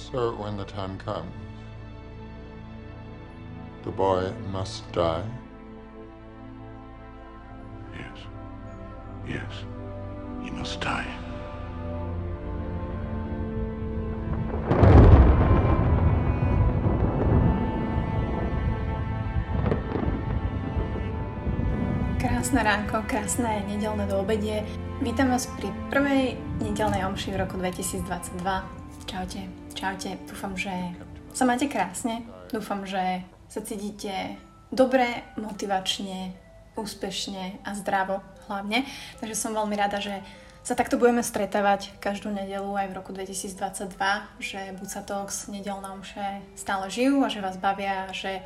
So when the time comes, the boy must die. Yes. Yes. He must die. Krásne ránko, krásne nedelné do obedie. Vítam vás pri prvej nedelnej omši v roku 2022. Čaute, čaute. Dúfam, že sa máte krásne. Dúfam, že sa cítite dobre, motivačne, úspešne a zdravo hlavne. Takže som veľmi rada, že sa takto budeme stretávať každú nedelu aj v roku 2022, že Buca Talks nedelné omše stále žijú a že vás bavia, že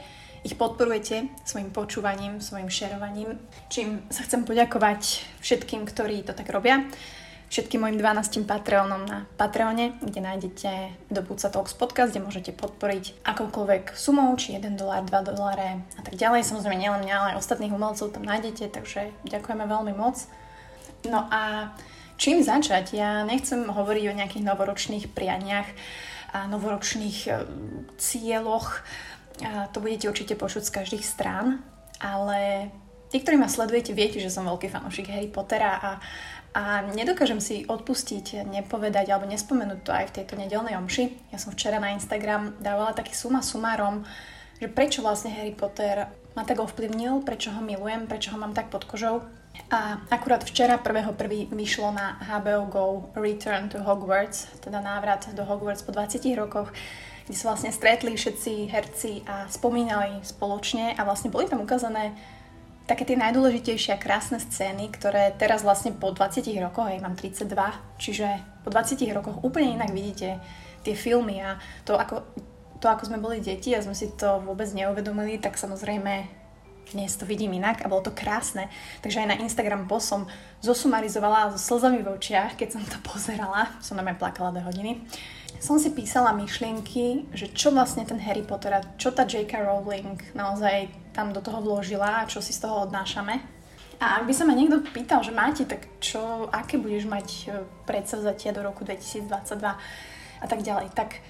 ich podporujete svojim počúvaním, svojim šerovaním, čím sa chcem poďakovať všetkým, ktorí to tak robia. Všetkým mojim 12 Patreonom na Patreone, kde nájdete do Buca Talks podcast, kde môžete podporiť akoukoľvek sumou, či 1 dolár, 2 doláre a tak ďalej. Samozrejme nielen mňa, ale aj ostatných umelcov tam nájdete, takže ďakujeme veľmi moc. No a čím začať? Ja nechcem hovoriť o nejakých novoročných prianiach a novoročných e, cieľoch, a to budete určite počuť z každých strán, ale tí, ktorí ma sledujete, viete, že som veľký fanúšik Harry Pottera a, a nedokážem si odpustiť, nepovedať alebo nespomenúť to aj v tejto nedelnej omši. Ja som včera na Instagram dávala taký suma sumárom, že prečo vlastne Harry Potter ma tak ovplyvnil, prečo ho milujem, prečo ho mám tak pod kožou. A akurát včera 1.1. vyšlo na HBO Go Return to Hogwarts, teda návrat do Hogwarts po 20 rokoch kde sa vlastne stretli všetci herci a spomínali spoločne a vlastne boli tam ukázané také tie najdôležitejšie a krásne scény, ktoré teraz vlastne po 20 rokoch, aj mám 32, čiže po 20 rokoch úplne inak vidíte tie filmy a to ako, to, ako sme boli deti a sme si to vôbec neuvedomili, tak samozrejme dnes to vidím inak a bolo to krásne. Takže aj na Instagram post som zosumarizovala so slzami v očiach, keď som to pozerala. Som na plakala do hodiny som si písala myšlienky, že čo vlastne ten Harry Potter a čo tá J.K. Rowling naozaj tam do toho vložila a čo si z toho odnášame. A ak by sa ma niekto pýtal, že máte, tak čo, aké budeš mať e, predsavzatia do roku 2022 a tak ďalej, tak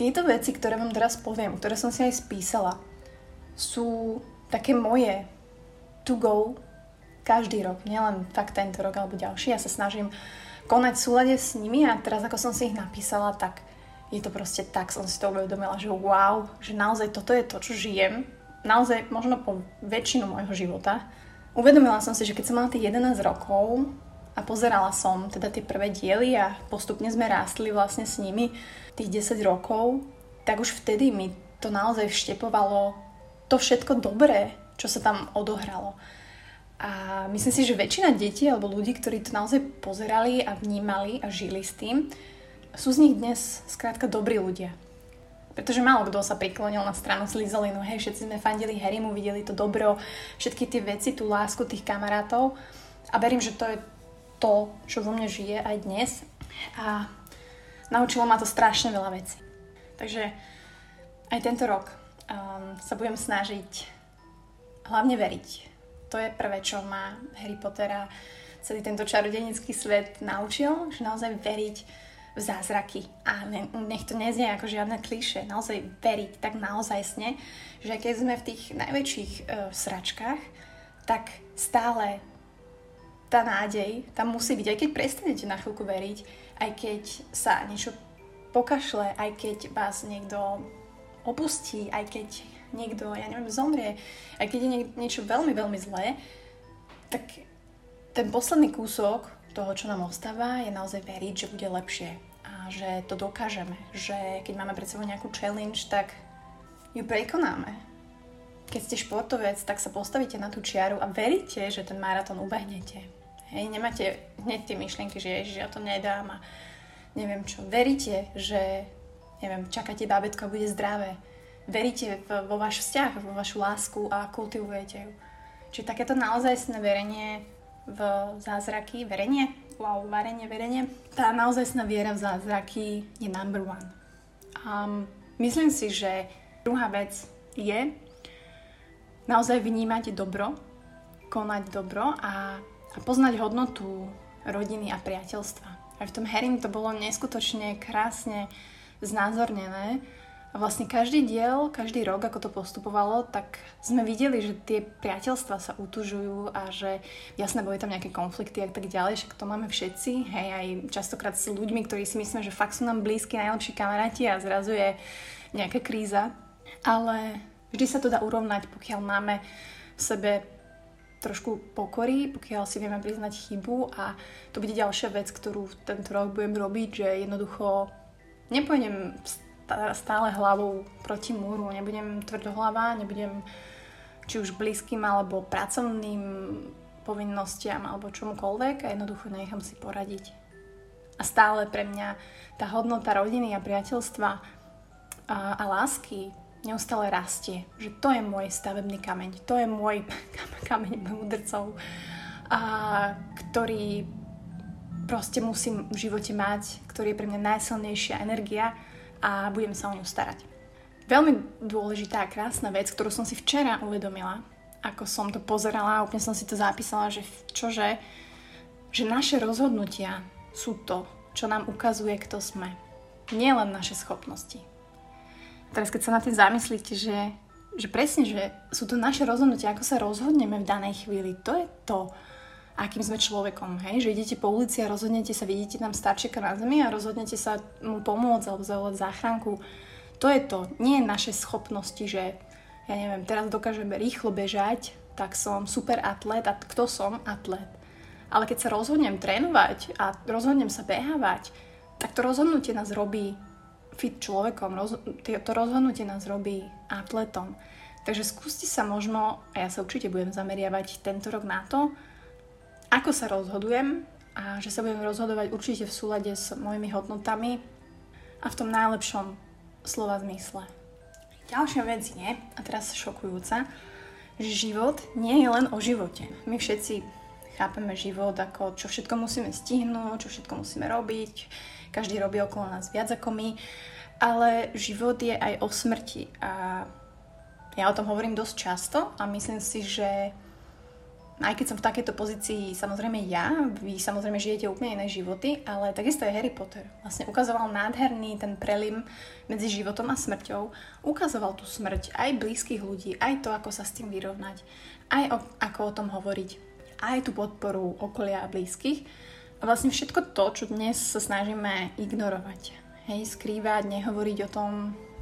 tieto veci, ktoré vám teraz poviem, ktoré som si aj spísala, sú také moje to go každý rok, nielen fakt tento rok alebo ďalší. Ja sa snažím konať v súlade s nimi a teraz ako som si ich napísala, tak je to proste tak, som si to uvedomila, že wow, že naozaj toto je to, čo žijem, naozaj možno po väčšinu môjho života. Uvedomila som si, že keď som mala tých 11 rokov a pozerala som teda tie prvé diely a postupne sme rástli vlastne s nimi tých 10 rokov, tak už vtedy mi to naozaj vštepovalo to všetko dobré, čo sa tam odohralo. A myslím si, že väčšina detí alebo ľudí, ktorí to naozaj pozerali a vnímali a žili s tým, sú z nich dnes skrátka dobrí ľudia. Pretože málo kto sa priklonil na stranu Slizolinu, hej, všetci sme fandili Harrymu, videli to dobro, všetky tie veci, tú lásku tých kamarátov a verím, že to je to, čo vo mne žije aj dnes a naučilo ma to strašne veľa vecí. Takže aj tento rok um, sa budem snažiť hlavne veriť to je prvé, čo ma Harry Pottera celý tento čarodenický svet naučil, že naozaj veriť v zázraky. A ne, nech to neznie ako žiadne kliše, naozaj veriť tak naozaj sne, že keď sme v tých najväčších uh, sračkách, tak stále tá nádej tam musí byť, aj keď prestanete na chvíľku veriť, aj keď sa niečo pokašle, aj keď vás niekto opustí, aj keď niekto, ja neviem, zomrie, aj keď je niečo veľmi, veľmi zlé, tak ten posledný kúsok toho, čo nám ostáva, je naozaj veriť, že bude lepšie a že to dokážeme, že keď máme pred sebou nejakú challenge, tak ju prekonáme. Keď ste športovec, tak sa postavíte na tú čiaru a veríte, že ten maratón ubehnete. Hej, nemáte hneď tie myšlienky, že ježiš, ja to nedám a neviem čo. Veríte, že neviem, čakáte bábetko a bude zdravé veríte vo váš vzťah, vo vašu lásku a kultivujete ju. Čiže takéto naozajstné verenie v zázraky, verenie, wow, varenie, verenie, tá naozajstná viera v zázraky je number one. Um, myslím si, že druhá vec je naozaj vnímať dobro, konať dobro a, a poznať hodnotu rodiny a priateľstva. Aj v tom Harrym to bolo neskutočne krásne znázornené. A vlastne každý diel, každý rok, ako to postupovalo, tak sme videli, že tie priateľstva sa utužujú a že jasné, boli tam nejaké konflikty a tak ďalej, však to máme všetci, hej, aj častokrát s ľuďmi, ktorí si myslím, že fakt sú nám blízki, najlepší kamaráti a zrazu je nejaká kríza. Ale vždy sa to dá urovnať, pokiaľ máme v sebe trošku pokory, pokiaľ si vieme priznať chybu a to bude ďalšia vec, ktorú tento rok budem robiť, že jednoducho nepôjdem stále hlavou proti múru, nebudem tvrdohlava, nebudem či už blízkym alebo pracovným povinnostiam alebo čomukoľvek a jednoducho nechám si poradiť. A stále pre mňa tá hodnota rodiny a priateľstva a, a lásky neustále rastie. Že to je môj stavebný kameň, to je môj kameň múdrcov, a ktorý proste musím v živote mať, ktorý je pre mňa najsilnejšia energia a budem sa o ňu starať. Veľmi dôležitá a krásna vec, ktorú som si včera uvedomila, ako som to pozerala a úplne som si to zapísala, že čože, že naše rozhodnutia sú to, čo nám ukazuje, kto sme. Nie len naše schopnosti. Teraz keď sa na tým zamyslíte, že, že presne, že sú to naše rozhodnutia, ako sa rozhodneme v danej chvíli, to je to, akým sme človekom, hej? Že idete po ulici a rozhodnete sa, vidíte tam starčeka na zemi a rozhodnete sa mu pomôcť alebo zavolať záchranku. To je to, nie naše schopnosti, že ja neviem, teraz dokážeme rýchlo bežať, tak som super atlet a kto som? Atlet. Ale keď sa rozhodnem trénovať a rozhodnem sa behávať, tak to rozhodnutie nás robí fit človekom, to rozhodnutie nás robí atletom. Takže skúste sa možno, a ja sa určite budem zameriavať tento rok na to, ako sa rozhodujem a že sa budem rozhodovať určite v súlade s mojimi hodnotami a v tom najlepšom slova zmysle. Ďalšia vec je, a teraz šokujúca, že život nie je len o živote. My všetci chápeme život ako čo všetko musíme stihnúť, čo všetko musíme robiť, každý robí okolo nás viac ako my, ale život je aj o smrti a ja o tom hovorím dosť často a myslím si, že aj keď som v takejto pozícii, samozrejme ja, vy samozrejme žijete úplne iné životy, ale takisto je Harry Potter. Vlastne ukazoval nádherný ten prelim medzi životom a smrťou. Ukazoval tú smrť aj blízkych ľudí, aj to, ako sa s tým vyrovnať, aj o, ako o tom hovoriť, aj tú podporu okolia a blízkych. A vlastne všetko to, čo dnes sa snažíme ignorovať. Hej, skrývať, nehovoriť o tom,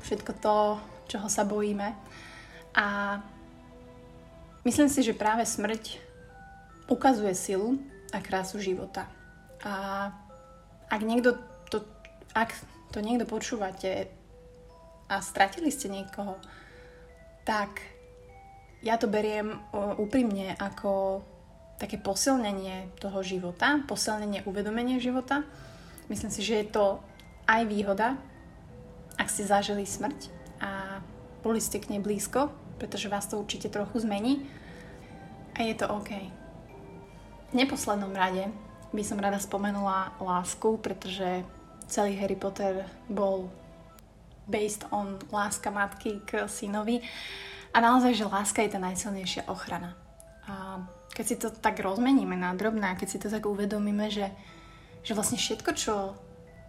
všetko to, čoho sa bojíme. A myslím si, že práve smrť ukazuje silu a krásu života. A ak niekto to, ak to niekto počúvate a stratili ste niekoho, tak ja to beriem úprimne ako také posilnenie toho života, posilnenie uvedomenia života. Myslím si, že je to aj výhoda, ak ste zažili smrť a boli ste k nej blízko, pretože vás to určite trochu zmení a je to OK neposlednom rade by som rada spomenula lásku, pretože celý Harry Potter bol based on láska matky k synovi a naozaj, že láska je tá najsilnejšia ochrana. A keď si to tak rozmeníme na drobná, keď si to tak uvedomíme, že, že vlastne všetko, čo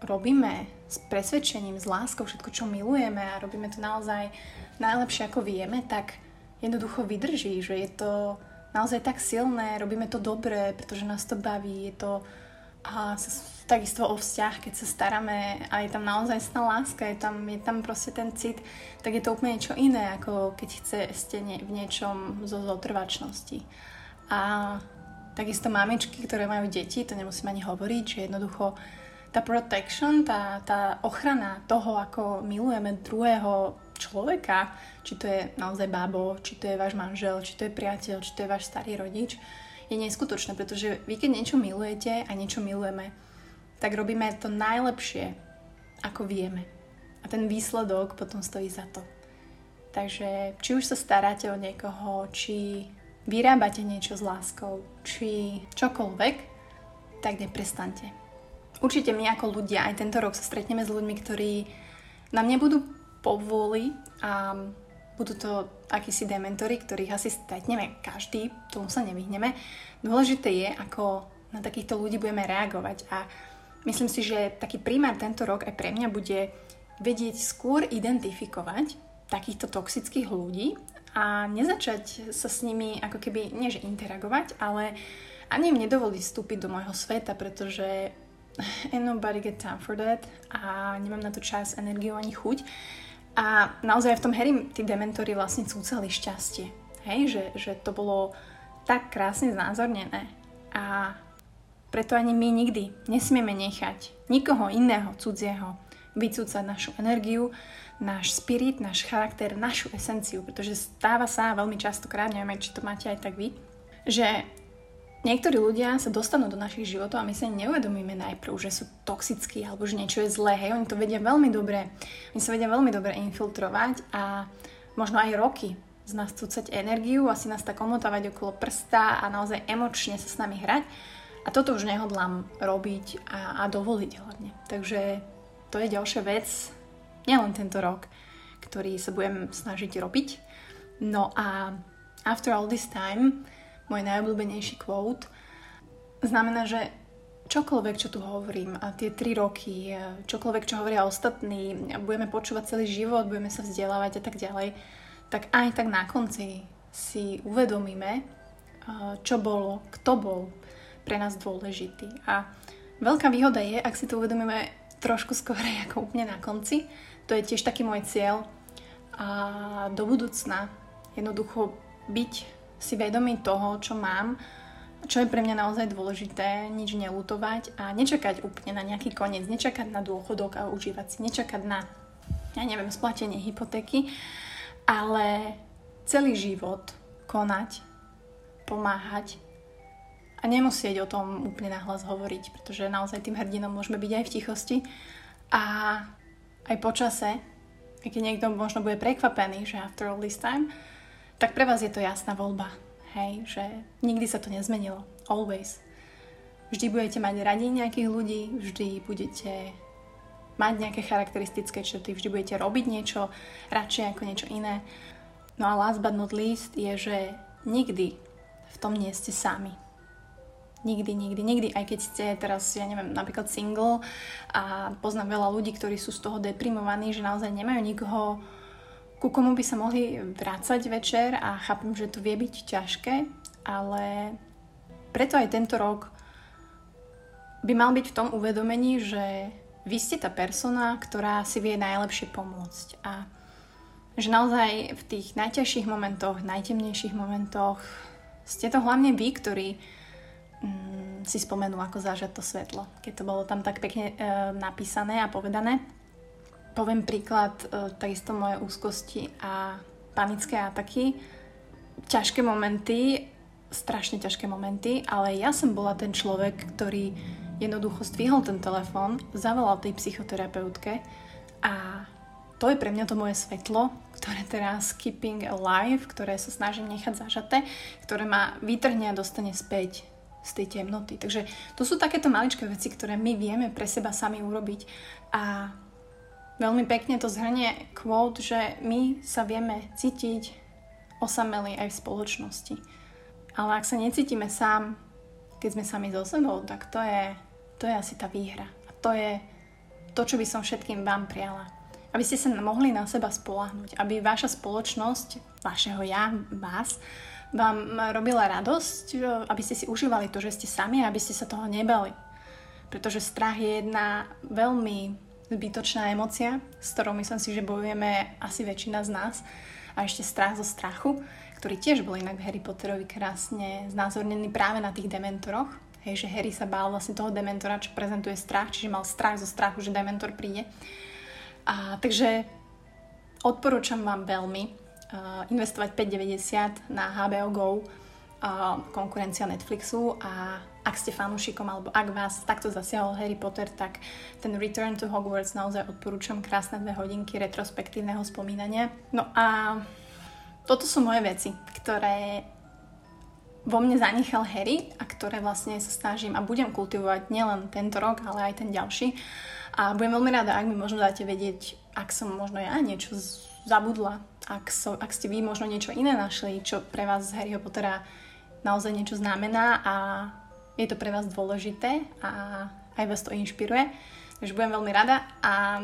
robíme s presvedčením, s láskou, všetko, čo milujeme a robíme to naozaj najlepšie, ako vieme, tak jednoducho vydrží, že je to naozaj tak silné, robíme to dobre, pretože nás to baví, je to a takisto o vzťah, keď sa staráme a je tam naozaj sná láska, je tam, je tam proste ten cit, tak je to úplne niečo iné, ako keď chce, ste nie, v niečom zo zotrvačnosti. A takisto mamičky, ktoré majú deti, to nemusím ani hovoriť, že jednoducho tá protection, tá, tá ochrana toho, ako milujeme druhého človeka, či to je naozaj bábo, či to je váš manžel, či to je priateľ, či to je váš starý rodič, je neskutočné, pretože vy keď niečo milujete a niečo milujeme, tak robíme to najlepšie, ako vieme. A ten výsledok potom stojí za to. Takže či už sa staráte o niekoho, či vyrábate niečo s láskou, či čokoľvek, tak neprestante. Určite my ako ľudia aj tento rok sa stretneme s ľuďmi, ktorí nám nebudú povôli a budú to akísi dementory, ktorých asi stretneme každý, tomu sa nevyhneme. Dôležité je, ako na takýchto ľudí budeme reagovať a myslím si, že taký primár tento rok aj pre mňa bude vedieť skôr identifikovať takýchto toxických ľudí a nezačať sa s nimi ako keby, nie že interagovať, ale ani im nedovoliť vstúpiť do môjho sveta, pretože ain't nobody get time for that a nemám na to čas, energiu ani chuť. A naozaj v tom Harry tí dementory vlastne cúcali šťastie. Hej, že, že to bolo tak krásne znázornené. A preto ani my nikdy nesmieme nechať nikoho iného, cudzieho, vycúcať našu energiu, náš spirit, náš charakter, našu esenciu, pretože stáva sa veľmi častokrát, neviem, či to máte aj tak vy, že Niektorí ľudia sa dostanú do našich životov a my sa neuvedomíme najprv, že sú toxickí alebo že niečo je zlé. Hej, oni to vedia veľmi dobre. Oni sa vedia veľmi dobre infiltrovať a možno aj roky z nás cúcať energiu, asi nás tak omotávať okolo prsta a naozaj emočne sa s nami hrať. A toto už nehodlám robiť a, a dovoliť hlavne. Takže to je ďalšia vec, nielen tento rok, ktorý sa budem snažiť robiť. No a after all this time, môj najobľúbenejší quote, znamená, že čokoľvek, čo tu hovorím, a tie tri roky, čokoľvek, čo hovoria ostatní, budeme počúvať celý život, budeme sa vzdelávať a tak ďalej, tak aj tak na konci si uvedomíme, čo bolo, kto bol pre nás dôležitý. A veľká výhoda je, ak si to uvedomíme trošku skôr ako úplne na konci, to je tiež taký môj cieľ a do budúcna jednoducho byť si vedomý toho, čo mám, čo je pre mňa naozaj dôležité, nič nelutovať a nečakať úplne na nejaký koniec, nečakať na dôchodok a užívať si, nečakať na, ja neviem, splatenie hypotéky, ale celý život konať, pomáhať a nemusieť o tom úplne nahlas hovoriť, pretože naozaj tým hrdinom môžeme byť aj v tichosti a aj počase, keď niekto možno bude prekvapený, že after all this time, tak pre vás je to jasná voľba. Hej, že nikdy sa to nezmenilo. Always. Vždy budete mať radi nejakých ľudí, vždy budete mať nejaké charakteristické črty, vždy budete robiť niečo radšej ako niečo iné. No a last but not least je, že nikdy v tom nie ste sami. Nikdy, nikdy, nikdy, aj keď ste teraz, ja neviem, napríklad single a poznám veľa ľudí, ktorí sú z toho deprimovaní, že naozaj nemajú nikoho, ku komu by sa mohli vrácať večer a chápem, že to vie byť ťažké, ale preto aj tento rok by mal byť v tom uvedomení, že vy ste tá persona, ktorá si vie najlepšie pomôcť a že naozaj v tých najťažších momentoch, najtemnejších momentoch ste to hlavne vy, ktorí mm, si spomenú, ako zážať to svetlo. Keď to bolo tam tak pekne e, napísané a povedané. Poviem príklad e, takisto moje úzkosti a panické ataky. Ťažké momenty, strašne ťažké momenty, ale ja som bola ten človek, ktorý jednoducho zdvihol ten telefón, zavolal tej psychoterapeutke a to je pre mňa to moje svetlo, ktoré teraz keeping alive, ktoré sa snažím nechať zažaté, ktoré ma vytrhne a dostane späť z tej temnoty. Takže to sú takéto maličké veci, ktoré my vieme pre seba sami urobiť a Veľmi pekne to zhrnie quote, že my sa vieme cítiť osamelí aj v spoločnosti. Ale ak sa necítime sám, keď sme sami so sebou, tak to je, to je asi tá výhra. A to je to, čo by som všetkým vám prijala. Aby ste sa mohli na seba spolahnuť. Aby vaša spoločnosť, vašeho ja, vás, vám robila radosť, aby ste si užívali to, že ste sami a aby ste sa toho nebali. Pretože strach je jedna veľmi zbytočná emocia, s ktorou myslím si, že bojujeme asi väčšina z nás. A ešte strach zo strachu, ktorý tiež bol inak v Harry Potterovi krásne znázornený práve na tých dementoroch. Hej, že Harry sa bál vlastne toho dementora, čo prezentuje strach, čiže mal strach zo strachu, že dementor príde. A, takže odporúčam vám veľmi uh, investovať 5,90 na HBO Go, uh, konkurencia Netflixu a ak ste fanúšikom alebo ak vás takto zasiahol Harry Potter, tak ten Return to Hogwarts naozaj odporúčam krásne dve hodinky retrospektívneho spomínania. No a toto sú moje veci, ktoré vo mne zanechal Harry a ktoré vlastne sa snažím a budem kultivovať nielen tento rok, ale aj ten ďalší. A budem veľmi rada, ak mi možno dáte vedieť, ak som možno ja niečo zabudla, ak, so, ak ste vy možno niečo iné našli, čo pre vás z Harryho Pottera naozaj niečo znamená a je to pre vás dôležité a aj vás to inšpiruje. Takže budem veľmi rada a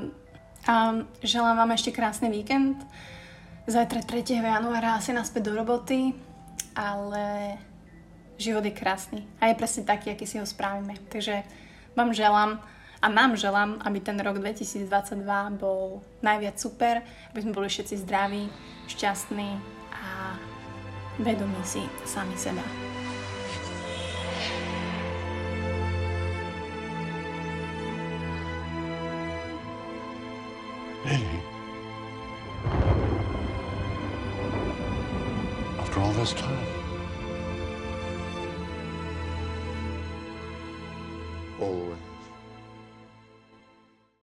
A želám vám ešte krásny víkend. Zajtra 3. januára asi naspäť do roboty, ale život je krásny a je presne taký, aký si ho spravíme. Takže vám želám a nám želám, aby ten rok 2022 bol najviac super, aby sme boli všetci zdraví, šťastní a vedomí si sami seba.